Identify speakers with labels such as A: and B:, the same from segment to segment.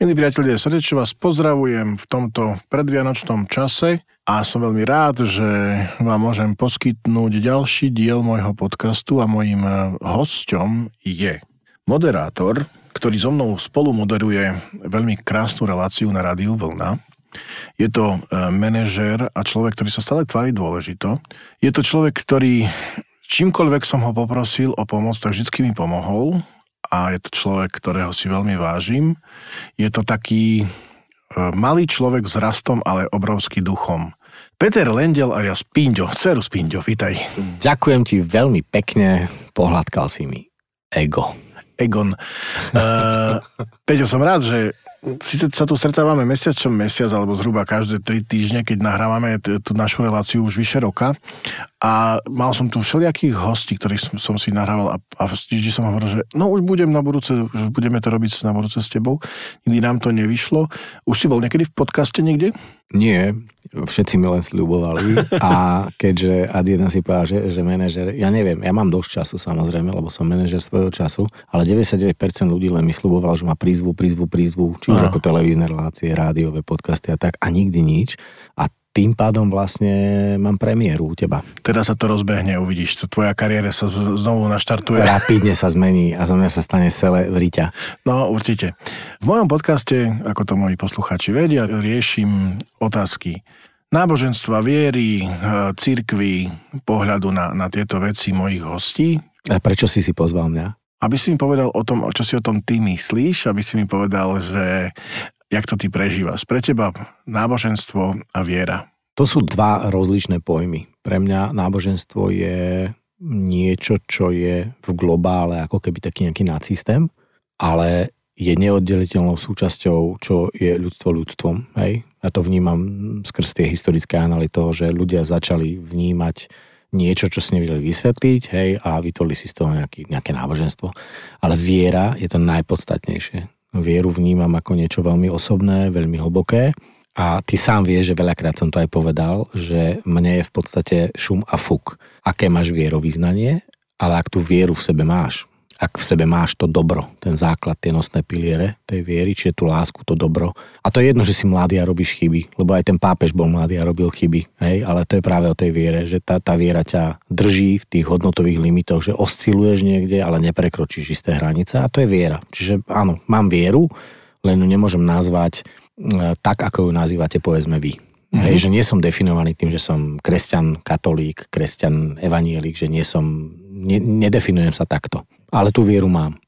A: Milí priatelia, srdečne vás pozdravujem v tomto predvianočnom čase a som veľmi rád, že vám môžem poskytnúť ďalší diel môjho podcastu a mojím eh, hosťom je moderátor, ktorý so mnou spolu moderuje veľmi krásnu reláciu na rádiu Vlna. Je to eh, manažér a človek, ktorý sa stále tvári dôležito. Je to človek, ktorý čímkoľvek som ho poprosil o pomoc, tak vždy mi pomohol a je to človek, ktorého si veľmi vážim. Je to taký e, malý človek s rastom, ale obrovský duchom. Peter Lendel alias Pinďo. Serus Pinďo, vítaj.
B: Ďakujem ti veľmi pekne, pohľadkal si mi ego.
A: Egon. Uh, Peťo, som rád, že Sice sa tu stretávame mesiac čo mesiac, alebo zhruba každé tri týždne, keď nahrávame tú našu reláciu už vyše roka. A mal som tu všelijakých hostí, ktorých som si nahrával a, a vždy som hovoril, že no už budem na budúce, už budeme to robiť na budúce s tebou. Nikdy nám to nevyšlo. Už si bol niekedy v podcaste niekde?
B: Nie, všetci mi len sľubovali a keďže ad jeden si povedal, že, že manažer, ja neviem, ja mám dosť času samozrejme, lebo som manažer svojho času, ale 99% ľudí len mi sľubovalo, že má prízvu, prízvu, prízvu, či už ako televízne relácie, rádiové podcasty a tak a nikdy nič. A tým pádom vlastne mám premiéru u teba.
A: Teraz sa to rozbehne, uvidíš, to tvoja kariéra sa z- znovu naštartuje.
B: Rapidne sa zmení a zo mňa sa stane celé vriťa.
A: No, určite. V mojom podcaste, ako to moji poslucháči vedia, riešim otázky náboženstva, viery, e, církvy, pohľadu na, na tieto veci mojich hostí.
B: A prečo si si pozval mňa?
A: Aby si mi povedal o tom, čo si o tom ty myslíš, aby si mi povedal, že jak to ty prežívaš. Pre teba náboženstvo a viera.
B: To sú dva rozličné pojmy. Pre mňa náboženstvo je niečo, čo je v globále ako keby taký nejaký nadsystém, ale je neoddeliteľnou súčasťou, čo je ľudstvo ľudstvom. Hej? Ja to vnímam skrz tie historické analýzy toho, že ľudia začali vnímať niečo, čo si nevedeli vysvetliť hej, a vytvorili si z toho nejaký, nejaké náboženstvo. Ale viera je to najpodstatnejšie vieru vnímam ako niečo veľmi osobné, veľmi hlboké. A ty sám vieš, že veľakrát som to aj povedal, že mne je v podstate šum a fuk. Aké máš vierovýznanie, ale ak tú vieru v sebe máš, ak v sebe máš to dobro, ten základ, tie nosné piliere tej viery, čiže tú lásku, to dobro. A to je jedno, že si mladý a robíš chyby, lebo aj ten pápež bol mladý a robil chyby, hej? ale to je práve o tej viere, že tá, tá viera ťa drží v tých hodnotových limitoch, že osciluješ niekde, ale neprekročíš isté hranice a to je viera. Čiže áno, mám vieru, len ju nemôžem nazvať e, tak, ako ju nazývate, povedzme vy. Mm-hmm. Hej, že nie som definovaný tým, že som kresťan, katolík, kresťan, evanielik, že nie som, ne, nedefinujem sa takto ale tú vieru mám.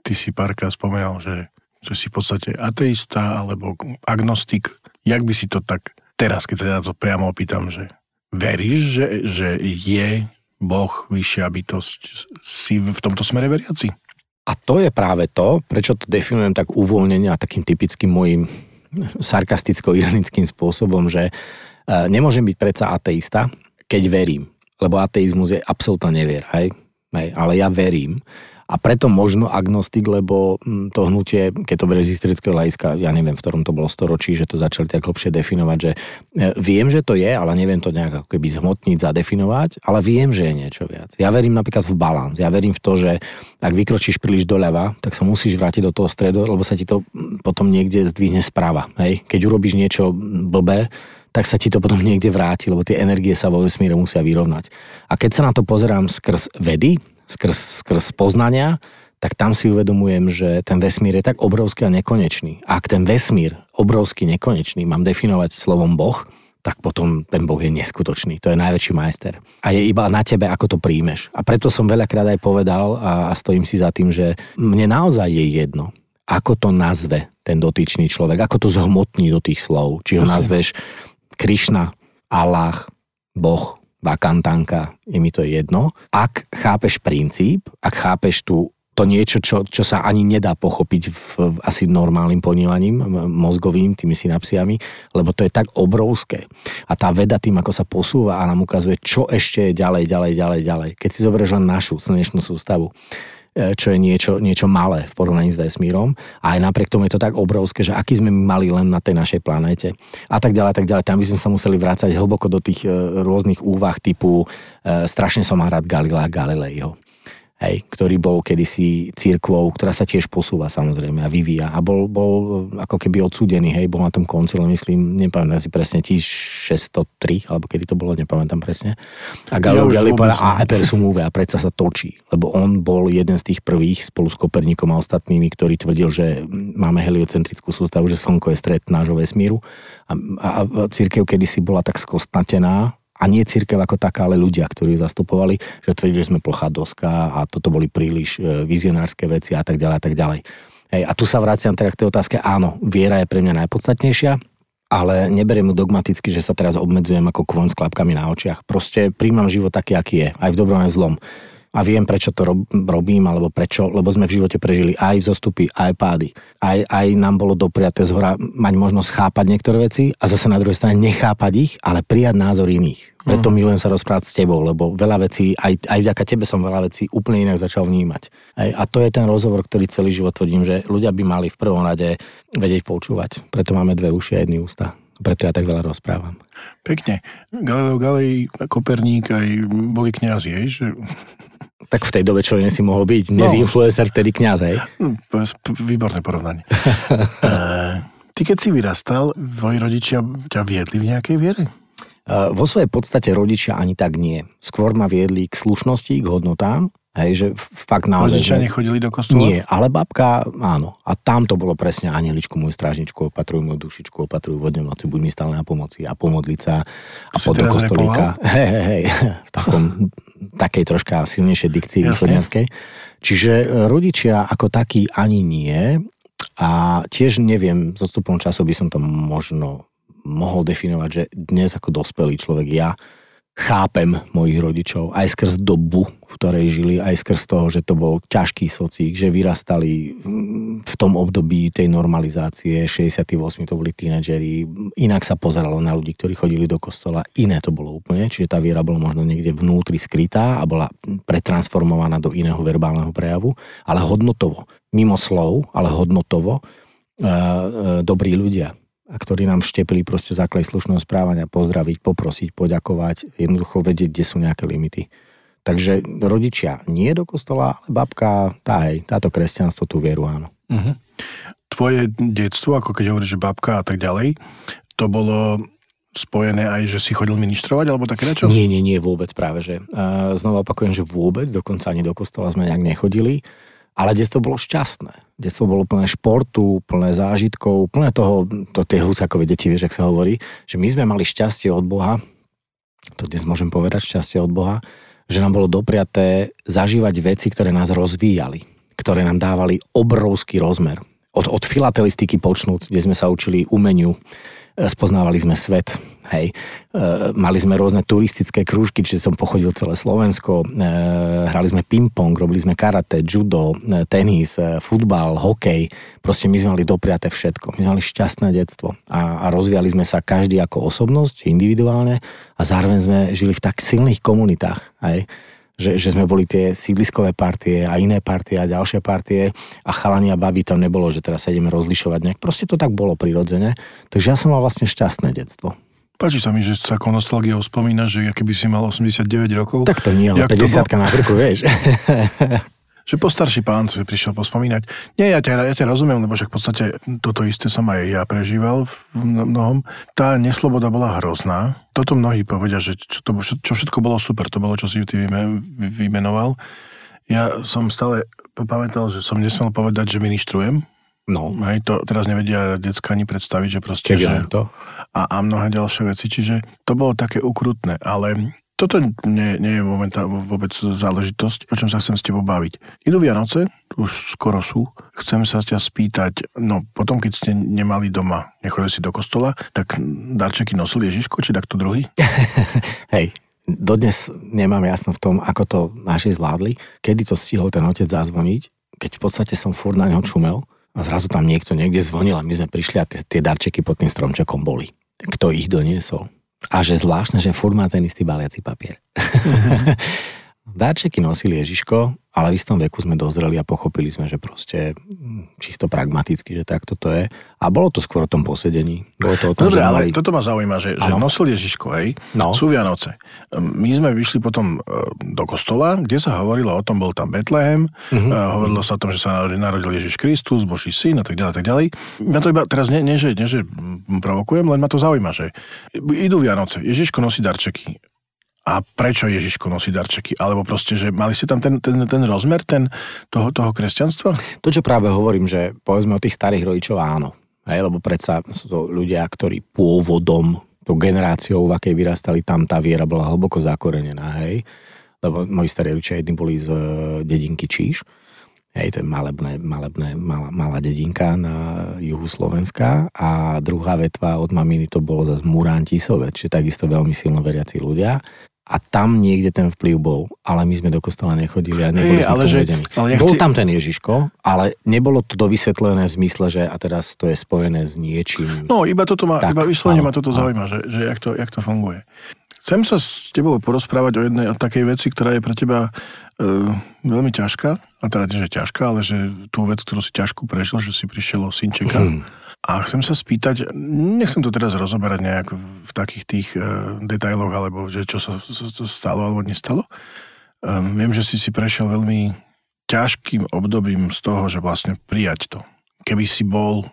A: Ty si párkrát spomenal, že, že si v podstate ateista alebo agnostik. Jak by si to tak teraz, keď sa na to priamo opýtam, že veríš, že, že je Boh, vyššia bytosť, si v tomto smere veriaci?
B: A to je práve to, prečo to definujem tak uvoľnenie a takým typickým môjim sarkasticko-ironickým spôsobom, že e, nemôžem byť predsa ateista, keď verím. Lebo ateizmus je absolútna nevier, hej? Hej, ale ja verím. A preto možno agnostik, lebo hm, to hnutie, keď to berie z historického hľadiska, ja neviem, v ktorom to bolo storočí, že to začali tak hlbšie definovať, že e, viem, že to je, ale neviem to nejak ako keby zhmotniť, zadefinovať, ale viem, že je niečo viac. Ja verím napríklad v balans. Ja verím v to, že ak vykročíš príliš doľava, tak sa musíš vrátiť do toho stredu, lebo sa ti to hm, potom niekde zdvihne sprava. Hej? Keď urobíš niečo blbé, tak sa ti to potom niekde vráti, lebo tie energie sa vo vesmíre musia vyrovnať. A keď sa na to pozerám skrz vedy, skrz, skrz poznania, tak tam si uvedomujem, že ten vesmír je tak obrovský a nekonečný. A ak ten vesmír obrovský, nekonečný mám definovať slovom Boh, tak potom ten Boh je neskutočný. To je najväčší majster. A je iba na tebe, ako to príjmeš. A preto som veľakrát aj povedal a, a stojím si za tým, že mne naozaj je jedno, ako to nazve ten dotyčný človek, ako to zhmotní do tých slov. Či ho nazveš Krišna, Allah, Boh, Vakantanka, je mi to jedno. Ak chápeš princíp, ak chápeš tu to niečo, čo, čo sa ani nedá pochopiť v, v asi normálnym ponívaním mozgovým, tými synapsiami, lebo to je tak obrovské. A tá veda tým, ako sa posúva a nám ukazuje, čo ešte je ďalej, ďalej, ďalej, ďalej. Keď si zoberieš len našu slnečnú sústavu, čo je niečo, niečo malé v porovnaní s vesmírom. A aj napriek tomu je to tak obrovské, že aký sme mali len na tej našej planéte. A tak ďalej, tak ďalej. Tam by sme sa museli vrácať hlboko do tých e, rôznych úvah typu e, strašne som rád Galilea Galileiho. Hej, ktorý bol kedysi církvou, ktorá sa tiež posúva samozrejme a vyvíja. A bol, bol ako keby odsúdený, hej, bol na tom koncile, myslím, nepamätám si presne, 1603, alebo kedy to bolo, nepamätám presne. A Galileo ja a Eper sumúve a predsa sa točí, lebo on bol jeden z tých prvých spolu s Kopernikom a ostatnými, ktorý tvrdil, že máme heliocentrickú sústavu, že Slnko je stred nášho vesmíru a, a, a církev kedysi bola tak skostnatená, a nie církev ako taká, ale ľudia, ktorí zastupovali, že tvrdili, že sme plochá doska a toto boli príliš e, vizionárske veci a tak ďalej a tak ďalej. Hej, a tu sa vraciam teda k tej otázke, áno, viera je pre mňa najpodstatnejšia, ale neberiem mu dogmaticky, že sa teraz obmedzujem ako kvon s klapkami na očiach. Proste príjmam život taký, aký je, aj v dobrom, aj v zlom a viem, prečo to rob, robím, alebo prečo, lebo sme v živote prežili aj zostupy, aj pády. Aj, aj nám bolo dopriaté z hora mať možnosť chápať niektoré veci a zase na druhej strane nechápať ich, ale prijať názor iných. Preto mm. milujem sa rozprávať s tebou, lebo veľa vecí, aj, aj vďaka tebe som veľa vecí úplne inak začal vnímať. Aj, a to je ten rozhovor, ktorý celý život tvrdím, že ľudia by mali v prvom rade vedieť počúvať. Preto máme dve uši a jedny ústa. Preto ja tak veľa rozprávam.
A: Pekne. Galileo Galilei, Koperník aj boli kniazy, hej? Že...
B: Tak v tej dobe čo si mohol byť? Dnes no. influencer, vtedy kniaz, hej?
A: Hm, výborné porovnanie. e, ty keď si vyrastal, tvoji rodičia ťa viedli v nejakej viere?
B: Vo svojej podstate rodičia ani tak nie. Skôr ma viedli k slušnosti, k hodnotám Hej, že fakt naozaj...
A: Rodičia nechodili do kostola?
B: Nie, ale babka, áno. A tam to bolo presne anieličku, môj strážničku, opatruj moju dušičku, opatruj vodne noci, buď mi stále na pomoci a pomodliť sa a pod do kostolíka. Hej, hej, hej, v takom, takej troška silnejšej dikcii východňarskej. Čiže e, rodičia ako takí ani nie. A tiež neviem, s odstupom času by som to možno mohol definovať, že dnes ako dospelý človek ja chápem mojich rodičov, aj skrz dobu, v ktorej žili, aj skrz toho, že to bol ťažký socík, že vyrastali v tom období tej normalizácie, 68 to boli tínedžeri, inak sa pozeralo na ľudí, ktorí chodili do kostola, iné to bolo úplne, čiže tá viera bola možno niekde vnútri skrytá a bola pretransformovaná do iného verbálneho prejavu, ale hodnotovo, mimo slov, ale hodnotovo, uh, uh, dobrí ľudia a ktorí nám vštepili proste základ slušného správania, pozdraviť, poprosiť, poďakovať, jednoducho vedieť, kde sú nejaké limity. Takže rodičia nie do kostola, ale babka, tá hej, táto kresťanstvo, tú vieru áno. Uh-huh.
A: Tvoje detstvo, ako keď hovoríš, že babka a tak ďalej, to bolo spojené aj, že si chodil ministrovať, alebo také niečo?
B: Nie, nie, nie, vôbec práve, že. Znova opakujem, že vôbec, dokonca ani do kostola sme nejak nechodili. Ale detstvo bolo šťastné. Detstvo bolo plné športu, plné zážitkov, plné toho, to tie husakové deti, vieš, ak sa hovorí, že my sme mali šťastie od Boha, to dnes môžem povedať, šťastie od Boha, že nám bolo dopriaté zažívať veci, ktoré nás rozvíjali, ktoré nám dávali obrovský rozmer. Od, od filatelistiky počnúť, kde sme sa učili umeniu, spoznávali sme svet, hej. E, mali sme rôzne turistické krúžky, čiže som pochodil celé Slovensko, e, hrali sme ping-pong, robili sme karate, judo, e, tenis, futbal, hokej, proste my sme mali dopriate všetko. My sme mali šťastné detstvo. A, a rozvíjali sme sa každý ako osobnosť, individuálne. A zároveň sme žili v tak silných komunitách, hej že, že sme boli tie sídliskové partie a iné partie a ďalšie partie a chalani a baby tam nebolo, že teraz sa ideme rozlišovať nejak. Proste to tak bolo prirodzene. Takže ja som mal vlastne šťastné detstvo.
A: Páči sa mi, že s takou nostalgiou spomínaš, že keby si mal 89 rokov.
B: Tak to nie, ale 50 na krku, vieš.
A: že postarší pán si prišiel pospomínať. Nie, ja ťa, ja ťa rozumiem, lebo však v podstate toto isté som aj ja prežíval v mnohom. Tá nesloboda bola hrozná. Toto mnohí povedia, že čo, to, čo všetko bolo super, to bolo, čo si ty vymenoval. Ja som stále pamätal, že som nesmel povedať, že ministrujem. No. Hej, to teraz nevedia detská ani predstaviť, že proste... že, to. A, a mnohé ďalšie veci, čiže to bolo také ukrutné, ale toto nie, nie je momentá, vôbec záležitosť, o čom sa chcem s tebou baviť. Idú Vianoce, už skoro sú. Chcem sa ťa spýtať, no potom, keď ste nemali doma, nechodili si do kostola, tak darčeky nosil Ježiško, či takto druhý?
B: Hej, dodnes nemám jasno v tom, ako to naši zvládli. Kedy to stihol ten otec zazvoniť, keď v podstate som furt na ňo čumel a zrazu tam niekto niekde zvonil a my sme prišli a tie darčeky pod tým stromčekom boli. Kto ich doniesol? A že zvláštne, že furt má ten istý baliaci papier. Darčeky nosil Ježiško, ale v istom veku sme dozreli a pochopili sme, že proste mm, čisto pragmaticky, že takto to je. A bolo to skôr o tom posedení. Bolo to o tom,
A: Dobre,
B: že
A: ale
B: mali...
A: toto ma zaujíma, že, že nosil Ježiško, hej,
B: No.
A: sú Vianoce. My sme vyšli potom e, do kostola, kde sa hovorilo o tom, bol tam Betlehem, uh-huh. hovorilo sa o tom, že sa narodil- Ježiš Kristus, Boží syn a tak ďalej, tak ďalej. Mňa to iba teraz nie, nie, že, nie, že provokujem, len ma to zaujíma, že idú Vianoce, Ježiško nosí darčeky. A prečo Ježiško nosí darčeky? Alebo proste, že mali ste tam ten, ten, ten rozmer ten, toho, toho kresťanstva?
B: To, čo práve hovorím, že povedzme o tých starých rodičov áno. Hej, lebo predsa sú to ľudia, ktorí pôvodom, tou generáciou, v akej vyrastali, tam tá viera bola hlboko zakorenená, hej. Lebo moji starí rodičia jedni boli z e, dedinky Číž, hej, to je malebné, malebné, malá, malá dedinka na juhu Slovenska a druhá vetva od maminy to bolo zase Murán Tisovec, čiže takisto veľmi silno veriaci ľudia. A tam niekde ten vplyv bol, ale my sme do kostola nechodili a neboli
A: Hej,
B: sme
A: ale že-
B: uvedení.
A: ale ja
B: Bol tam ten Ježiško, ale nebolo to dovysvetlené v zmysle, že a teraz to je spojené s niečím.
A: No, iba toto ma,
B: Tak,
A: iba vyslovene ma toto zaujíma, že, že jak, to, jak to funguje. Chcem sa s tebou porozprávať o jednej o takej veci, ktorá je pre teba e, veľmi ťažká, a teda nie, že ťažká, ale že tú vec, ktorú si ťažko prežil, že si prišiel o synčeka.
B: Hmm.
A: A chcem sa spýtať, nechcem to teraz rozoberať nejak v takých tých e, detailoch, alebo že čo sa čo, čo stalo alebo nestalo. E, viem, že si si prešiel veľmi ťažkým obdobím z toho, že vlastne prijať to. Keby si bol,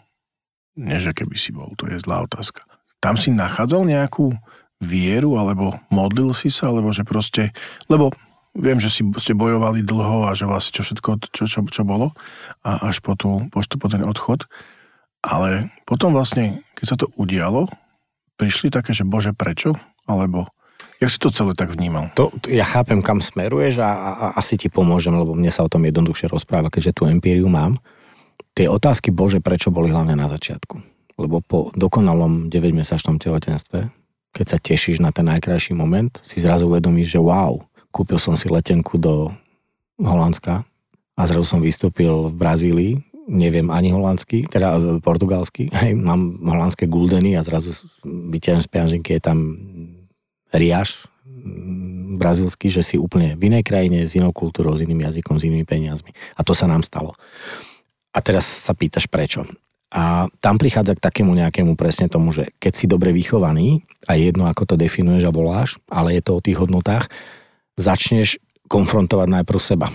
A: nie že keby si bol, to je zlá otázka. Tam si nachádzal nejakú vieru, alebo modlil si sa, alebo že proste, lebo viem, že si ste bojovali dlho a že vlastne čo všetko, čo, čo, čo bolo a až po, tú, po ten odchod. Ale potom vlastne, keď sa to udialo, prišli také, že bože, prečo? Alebo, jak si to celé tak vnímal?
B: To, ja chápem, kam smeruješ a, a, a asi ti pomôžem, lebo mne sa o tom jednoduchšie rozpráva, keďže tú empíriu mám. Tie otázky, Bože, prečo boli hlavne na začiatku? Lebo po dokonalom 9-mesačnom tehotenstve, keď sa tešíš na ten najkrajší moment, si zrazu uvedomíš, že wow, kúpil som si letenku do Holandska a zrazu som vystúpil v Brazílii, neviem ani holandsky, teda e, portugalsky, hej, mám holandské guldeny a zrazu vyťažím z peňaženky, je tam riaš mm, brazilský, že si úplne v inej krajine, s inou kultúrou, s iným jazykom, s inými peniazmi. A to sa nám stalo. A teraz sa pýtaš prečo. A tam prichádza k takému nejakému presne tomu, že keď si dobre vychovaný, a jedno ako to definuješ a voláš, ale je to o tých hodnotách, začneš konfrontovať najprv seba.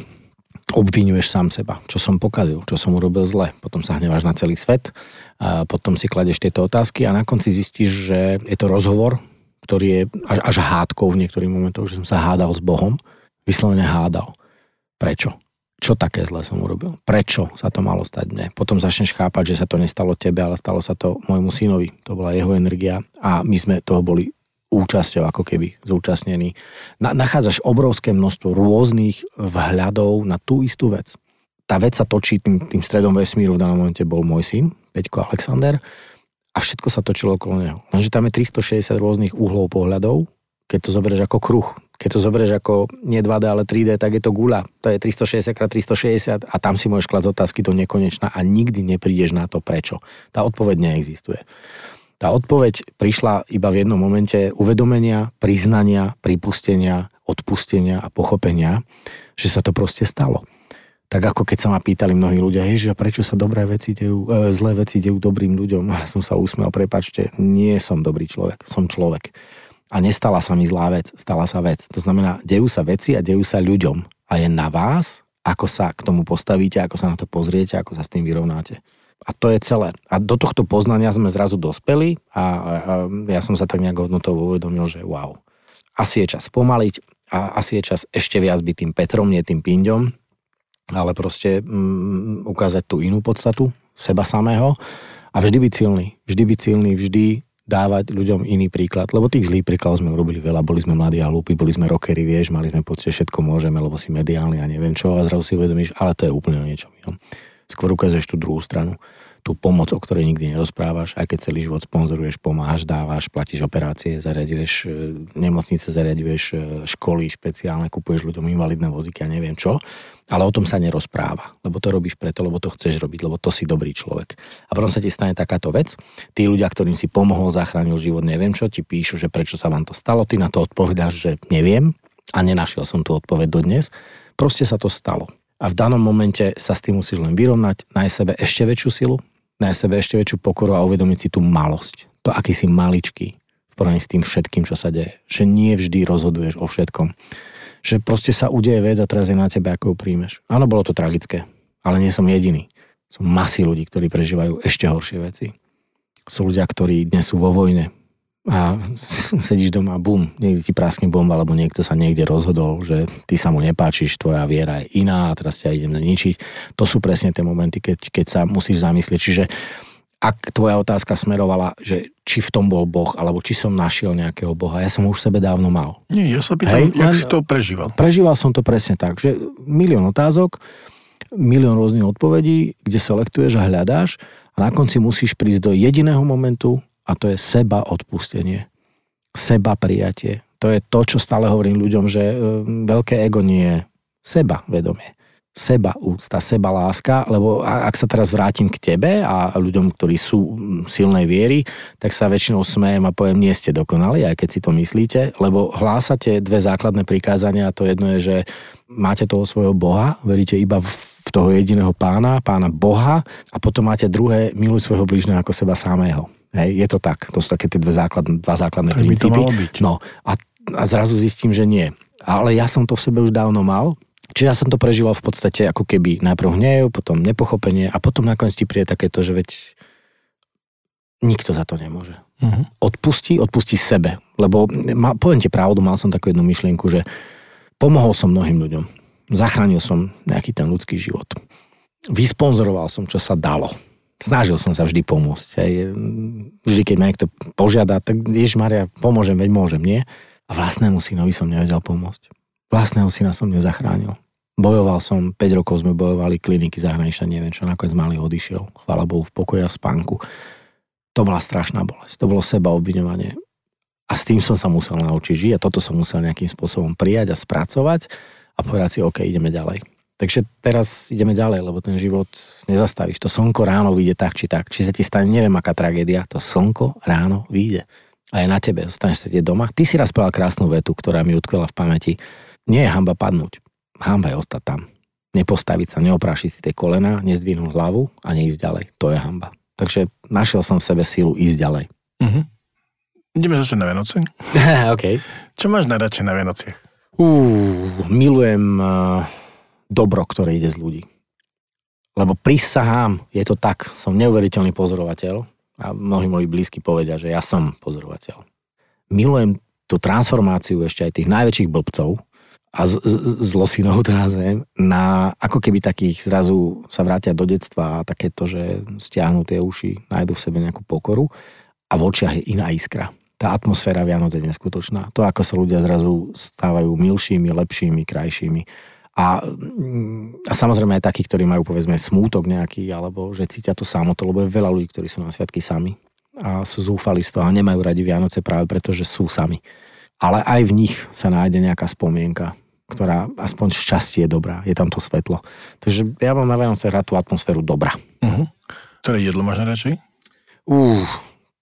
B: Obvinuješ sám seba, čo som pokazil, čo som urobil zle, potom sa hneváš na celý svet, a potom si kladeš tieto otázky a na konci zistíš, že je to rozhovor, ktorý je až, až hádkou v niektorých momentoch, že som sa hádal s Bohom, vyslovene hádal. Prečo? Čo také zle som urobil? Prečo sa to malo stať mne? Potom začneš chápať, že sa to nestalo tebe, ale stalo sa to môjmu synovi. To bola jeho energia a my sme toho boli účasťou ako keby zúčastnení. Na, nachádzaš obrovské množstvo rôznych vhľadov na tú istú vec. Tá vec sa točí tým, tým stredom vesmíru, v danom momente bol môj syn, Peťko Alexander, a všetko sa točilo okolo neho. Lenže tam je 360 rôznych uhlov pohľadov, keď to zoberieš ako kruh. Keď to zoberieš ako nie 2D, ale 3D, tak je to guľa. To je 360 x 360 a tam si môžeš klásť otázky do nekonečna a nikdy neprídeš na to prečo. Tá odpoveď neexistuje. Tá odpoveď prišla iba v jednom momente uvedomenia, priznania, pripustenia, odpustenia a pochopenia, že sa to proste stalo. Tak ako keď sa ma pýtali mnohí ľudia, a prečo sa dobré veci dejú, e, zlé veci dejú dobrým ľuďom? A som sa usmiel, prepačte, nie som dobrý človek, som človek. A nestala sa mi zlá vec, stala sa vec. To znamená, dejú sa veci a dejú sa ľuďom. A je na vás, ako sa k tomu postavíte, ako sa na to pozriete, ako sa s tým vyrovnáte. A to je celé. A do tohto poznania sme zrazu dospeli a, a, ja som sa tak nejak hodnotovo uvedomil, že wow. Asi je čas pomaliť a asi je čas ešte viac byť tým Petrom, nie tým Pinďom, ale proste mm, ukázať tú inú podstatu seba samého a vždy byť silný. Vždy byť silný, vždy dávať ľuďom iný príklad, lebo tých zlých príkladov sme urobili veľa, boli sme mladí a hlúpi, boli sme rockery, vieš, mali sme pocit, že všetko môžeme, lebo si mediálny a neviem čo, a zrazu si uvedomíš, ale to je úplne o niečom inom. Skôr ukazuješ tú druhú stranu, tú pomoc, o ktorej nikdy nerozprávaš, aj keď celý život sponzoruješ, pomáhaš, dávaš, platíš operácie, zariaduješ e, nemocnice, zariaduješ e, školy špeciálne, kupuješ ľuďom invalidné vozíky a neviem čo, ale o tom sa nerozpráva, lebo to robíš preto, lebo to chceš robiť, lebo to si dobrý človek. A potom sa ti stane takáto vec, tí ľudia, ktorým si pomohol, zachránil život, neviem čo, ti píšu, že prečo sa vám to stalo, ty na to odpovedáš, že neviem, A nenašiel som tú odpoveď dodnes. Proste sa to stalo. A v danom momente sa s tým musíš len vyrovnať, nájsť sebe ešte väčšiu silu, nájsť sebe ešte väčšiu pokoru a uvedomiť si tú malosť. To, aký si maličký v porovnaní s tým všetkým, čo sa deje. Že nie vždy rozhoduješ o všetkom. Že proste sa udeje vec a teraz je na tebe, ako ju príjmeš. Áno, bolo to tragické, ale nie som jediný. Sú masy ľudí, ktorí prežívajú ešte horšie veci. Sú ľudia, ktorí dnes sú vo vojne, a sedíš doma a bum, niekde ti praskne bomba, alebo niekto sa niekde rozhodol, že ty sa mu nepáčiš, tvoja viera je iná a teraz ťa idem zničiť. To sú presne tie momenty, keď, keď sa musíš zamyslieť. Čiže ak tvoja otázka smerovala, že či v tom bol Boh, alebo či som našiel nejakého Boha, ja som už v sebe dávno mal.
A: Nie, ja sa pýtam, Hej, jak si to prežíval?
B: Prežíval som to presne tak, že milión otázok, milión rôznych odpovedí, kde selektuješ a hľadáš a na konci musíš prísť do jediného momentu, a to je seba odpustenie. Seba prijatie. To je to, čo stále hovorím ľuďom, že e, veľké ego nie je seba vedomie. Seba úcta, seba láska, lebo ak sa teraz vrátim k tebe a ľuďom, ktorí sú silnej viery, tak sa väčšinou smejem a poviem, nie ste dokonali, aj keď si to myslíte, lebo hlásate dve základné prikázania a to jedno je, že máte toho svojho Boha, veríte iba v toho jediného pána, pána Boha a potom máte druhé, miluj svojho blížneho ako seba samého. Hej, je to tak. To sú také tie dve základné, dva základné tak princípy. No a, a zrazu zistím, že nie. Ale ja som to v sebe už dávno mal. Čiže ja som to prežíval v podstate ako keby najprv hnev, potom nepochopenie a potom nakoniec ti príde takéto, že veď nikto za to nemôže. Uh-huh. Odpustí, odpustí sebe. Lebo ma, poviem ti pravdu, mal som takú jednu myšlienku, že pomohol som mnohým ľuďom. Zachránil som nejaký ten ľudský život. Vysponzoroval som, čo sa dalo snažil som sa vždy pomôcť. Hej. Vždy, keď ma niekto požiada, tak Ježiš Maria, pomôžem, veď môžem, nie? A vlastnému synovi som nevedel pomôcť. Vlastného syna som nezachránil. Bojoval som, 5 rokov sme bojovali kliniky zahraničia, neviem čo, nakoniec malý odišiel. Chvála Bohu, v pokoji a v spánku. To bola strašná bolesť. To bolo seba obviňovanie. A s tým som sa musel naučiť žiť a toto som musel nejakým spôsobom prijať a spracovať a povedať si, OK, ideme ďalej. Takže teraz ideme ďalej, lebo ten život nezastavíš. To slnko ráno vyjde tak či tak. Či sa ti stane, neviem aká tragédia, to slnko ráno vyjde. A je na tebe, zostaneš sedieť doma. Ty si raz povedal krásnu vetu, ktorá mi utkvela v pamäti. Nie je hamba padnúť. Hamba je ostať tam. Nepostaviť sa, neoprášiť si tie kolena, nezdvihnúť hlavu a neísť ďalej. To je hamba. Takže našiel som v sebe sílu ísť ďalej.
A: Uh-huh. Ideme zase na Vianoce.
B: OK.
A: Čo máš najradšej na Vianociach?
B: Uh, milujem uh, dobro, ktoré ide z ľudí. Lebo prisahám, je to tak, som neuveriteľný pozorovateľ a mnohí moji blízky povedia, že ja som pozorovateľ. Milujem tú transformáciu ešte aj tých najväčších blbcov a z, z, zlosinov to nazvem, na ako keby takých zrazu sa vrátia do detstva a takéto, že stiahnu tie uši, nájdu v sebe nejakú pokoru a v očiach je iná iskra. Tá atmosféra Vianoc je neskutočná. To, ako sa ľudia zrazu stávajú milšími, lepšími, krajšími a, mm, a samozrejme aj takí, ktorí majú povedzme smútok nejaký, alebo že cítia to samoto, lebo je veľa ľudí, ktorí sú na sviatky sami a sú zúfali z toho a nemajú radi Vianoce práve preto, že sú sami. Ale aj v nich sa nájde nejaká spomienka, ktorá aspoň šťastie je dobrá, je tam to svetlo. Takže ja mám na Vianoce rád tú atmosféru dobra.
A: Uh-huh. Ktoré jedlo máš najradšej?
B: Uh,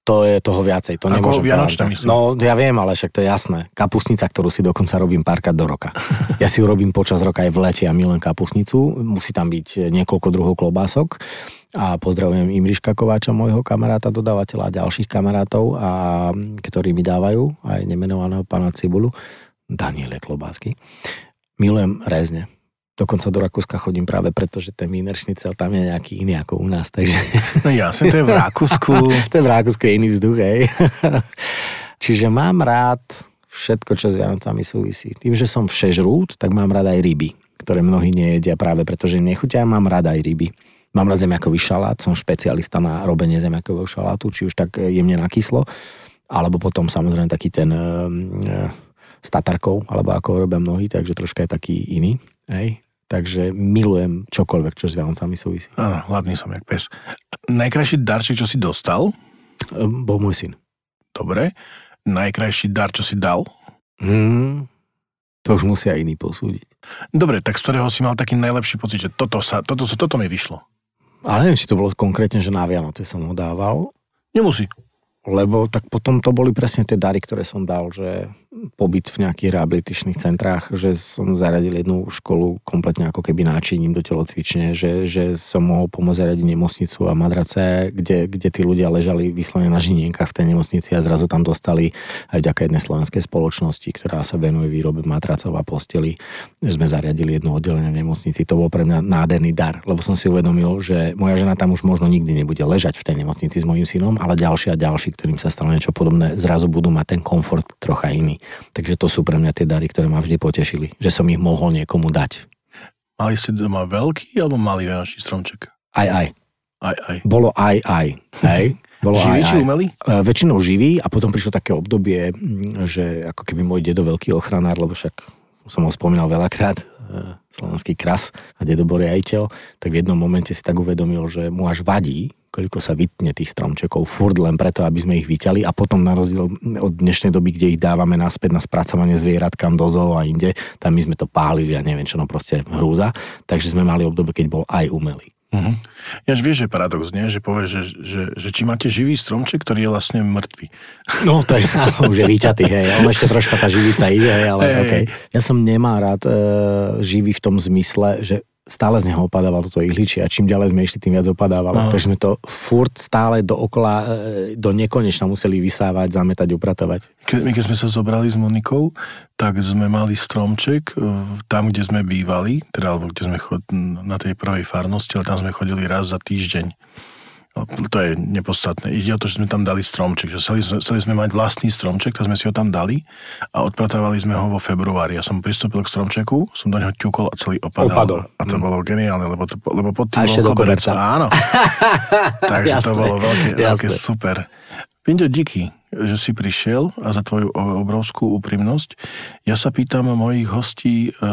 B: to je toho viacej. To
A: Ako vianočné myslím.
B: No ja viem, ale však to je jasné. Kapusnica, ktorú si dokonca robím párkrát do roka. Ja si ju robím počas roka aj v lete a milujem kapusnicu. Musí tam byť niekoľko druhov klobások. A pozdravujem Imriška Kováča, môjho kamaráta, dodávateľa a ďalších kamarátov, a, ktorí mi dávajú aj nemenovaného pána Cibulu. Daniele Klobásky. Milujem rezne Dokonca do Rakúska chodím práve preto, že ten Wiener Schnitzel tam je nejaký iný ako u nás, takže...
A: No jasne, to je v Rakúsku.
B: to je v Rakúsku je iný vzduch, hej. Čiže mám rád všetko, čo s Vianocami súvisí. Tým, že som všežrút, tak mám rád aj ryby, ktoré mnohí nejedia práve preto, že im nechutia. Mám rád aj ryby. Mám rád zemiakový šalát, som špecialista na robenie zemiakového šalátu, či už tak jemne na kyslo, alebo potom samozrejme taký ten e, s tatarkou, alebo ako robia mnohí, takže troška je taký iný. Hej. Takže milujem čokoľvek, čo s Vianocami súvisí.
A: Áno, hladný som jak pes. Najkrajší darček, čo si dostal?
B: Ehm, bol môj syn.
A: Dobre. Najkrajší dar, čo si dal?
B: Hmm, to už musia iní posúdiť.
A: Dobre, tak z ktorého si mal taký najlepší pocit, že toto, sa, toto, toto mi vyšlo?
B: Ale neviem, či to bolo konkrétne, že na Vianoce som ho dával.
A: Nemusí.
B: Lebo tak potom to boli presne tie dary, ktoré som dal, že pobyt v nejakých rehabilitačných centrách, že som zaradil jednu školu kompletne ako keby náčiním do telocvične, že, že som mohol pomôcť zaradiť nemocnicu a madrace, kde, kde tí ľudia ležali vyslovene na žinienkach v tej nemocnici a zrazu tam dostali aj vďaka jednej slovenskej spoločnosti, ktorá sa venuje výrobe matracov a posteli, že sme zariadili jedno oddelenie v nemocnici. To bol pre mňa nádherný dar, lebo som si uvedomil, že moja žena tam už možno nikdy nebude ležať v tej nemocnici s mojím synom, ale ďalší a ďalší, ktorým sa stalo niečo podobné, zrazu budú mať ten komfort trocha iný. Takže to sú pre mňa tie dary, ktoré ma vždy potešili, že som ich mohol niekomu dať.
A: Mali ste doma veľký alebo malý vianočný stromček?
B: Aj, aj.
A: Aj, aj.
B: Bolo aj, aj. Hej. Bolo
A: živý
B: aj,
A: či
B: aj.
A: umelý?
B: Uh, väčšinou živý a potom prišlo také obdobie, že ako keby môj dedo veľký ochranár, lebo však som ho spomínal veľakrát, uh, slovenský kras a dedo riaditeľ, tak v jednom momente si tak uvedomil, že mu až vadí, koľko sa vytne tých stromčekov, furt len preto, aby sme ich vyťali a potom na rozdiel od dnešnej doby, kde ich dávame naspäť na spracovanie zvieratkám do zoo a inde, tam my sme to pálili a neviem čo, no proste hrúza. Takže sme mali obdobie, keď bol aj umelý.
A: Uh-huh. Ja vieš, že paradox, nie? Že povieš, že, že, že či máte živý stromček, ktorý je vlastne mŕtvý.
B: No to je, áno, už je vyťatý, hej. On ešte troška tá živica ide, hej, ale
A: Hej.
B: okay. Ja som nemá rád e, živý v tom zmysle, že stále z neho opadával toto ihličie a čím ďalej sme išli, tým viac opadávalo.
A: No.
B: Takže sme to furt stále dookola, e, do nekonečna museli vysávať, zametať, upratovať.
A: Ke, my keď sme sa zobrali s Monikou, tak sme mali stromček v- tam, kde sme bývali, teda alebo kde sme chod, na tej prvej farnosti, ale tam sme chodili raz za týždeň. No, To je nepodstatné. Ide o to, že sme tam dali stromček. Že chceli, sme, chceli sme mať vlastný stromček, tak sme si ho tam dali a odpratávali sme ho vo februári. Ja som pristúpil k stromčeku, som do neho ťukol a celý opadal.
B: Opadol.
A: A to bolo geniálne, lebo, to, lebo pod tým bol koberec. Áno. Takže to
B: Jasné,
A: bolo veľké, veľké super. Pinto, díky, že si prišiel a za tvoju obrovskú úprimnosť. Ja sa pýtam mojich hostí e,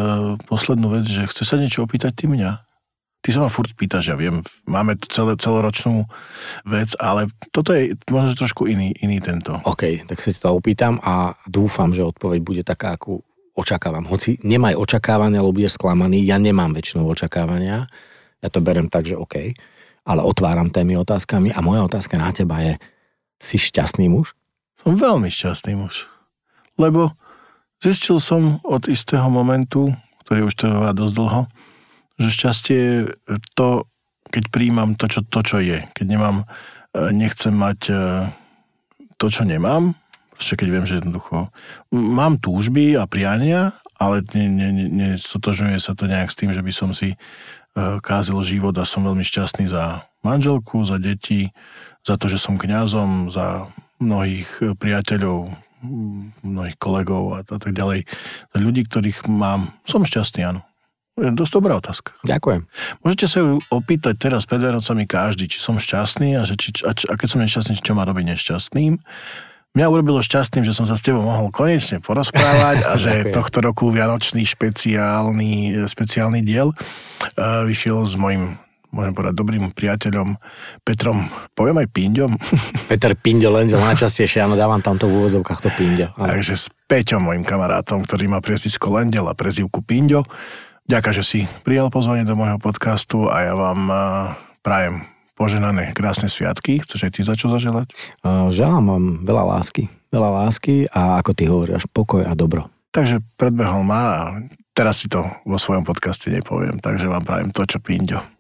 A: poslednú vec, že chce sa niečo opýtať ty mňa? Ty sa ma furt pýtaš, ja viem, máme tu celé, celoročnú vec, ale toto je možno trošku iný, iný tento.
B: OK, tak sa to opýtam a dúfam, že odpoveď bude taká, akú očakávam. Hoci nemaj očakávania, alebo budeš sklamaný, ja nemám väčšinou očakávania. Ja to berem tak, že OK, ale otváram témy otázkami a moja otázka na teba je, si šťastný muž?
A: Som veľmi šťastný muž. Lebo zistil som od istého momentu, ktorý už trvá dosť dlho, že šťastie je to, keď príjmam to, čo, to, čo je. Keď nemám, e, nechcem mať e, to, čo nemám, ešte keď viem, že jednoducho mám túžby a priania, ale nestotožňuje sa to nejak s tým, že by som si e, kázil život a som veľmi šťastný za manželku, za deti, za to, že som kňazom, za mnohých priateľov, mnohých kolegov a tak ďalej. Za ľudí, ktorých mám. Som šťastný, áno. Dosť dobrá otázka.
B: Ďakujem.
A: Môžete sa ju opýtať teraz pred Vianocami každý, či som šťastný a, že či, a, a keď som nešťastný, čo má robiť nešťastným. Mňa urobilo šťastným, že som sa s tebou mohol konečne porozprávať a že tohto roku vianočný špeciálny, špeciálny diel uh, vyšiel s mojim môžem povedať, dobrým priateľom Petrom, poviem aj Pinďom,
B: Peter Pindio, len najčastejšie, áno, dávam tamto v úvodzovkách to Pindio. Áno.
A: takže s Peťom, mojim kamarátom, ktorý má priezvisko Lendel a prezivku Pinďo. Ďakujem, že si prijal pozvanie do môjho podcastu a ja vám uh, prajem poženané krásne sviatky. Chceš aj ty za čo zaželať?
B: Uh, Želám vám veľa lásky. Veľa lásky a ako ty hovoríš, pokoj a dobro.
A: Takže predbehol ma a teraz si to vo svojom podcaste nepoviem. Takže vám prajem to, čo Pinďo.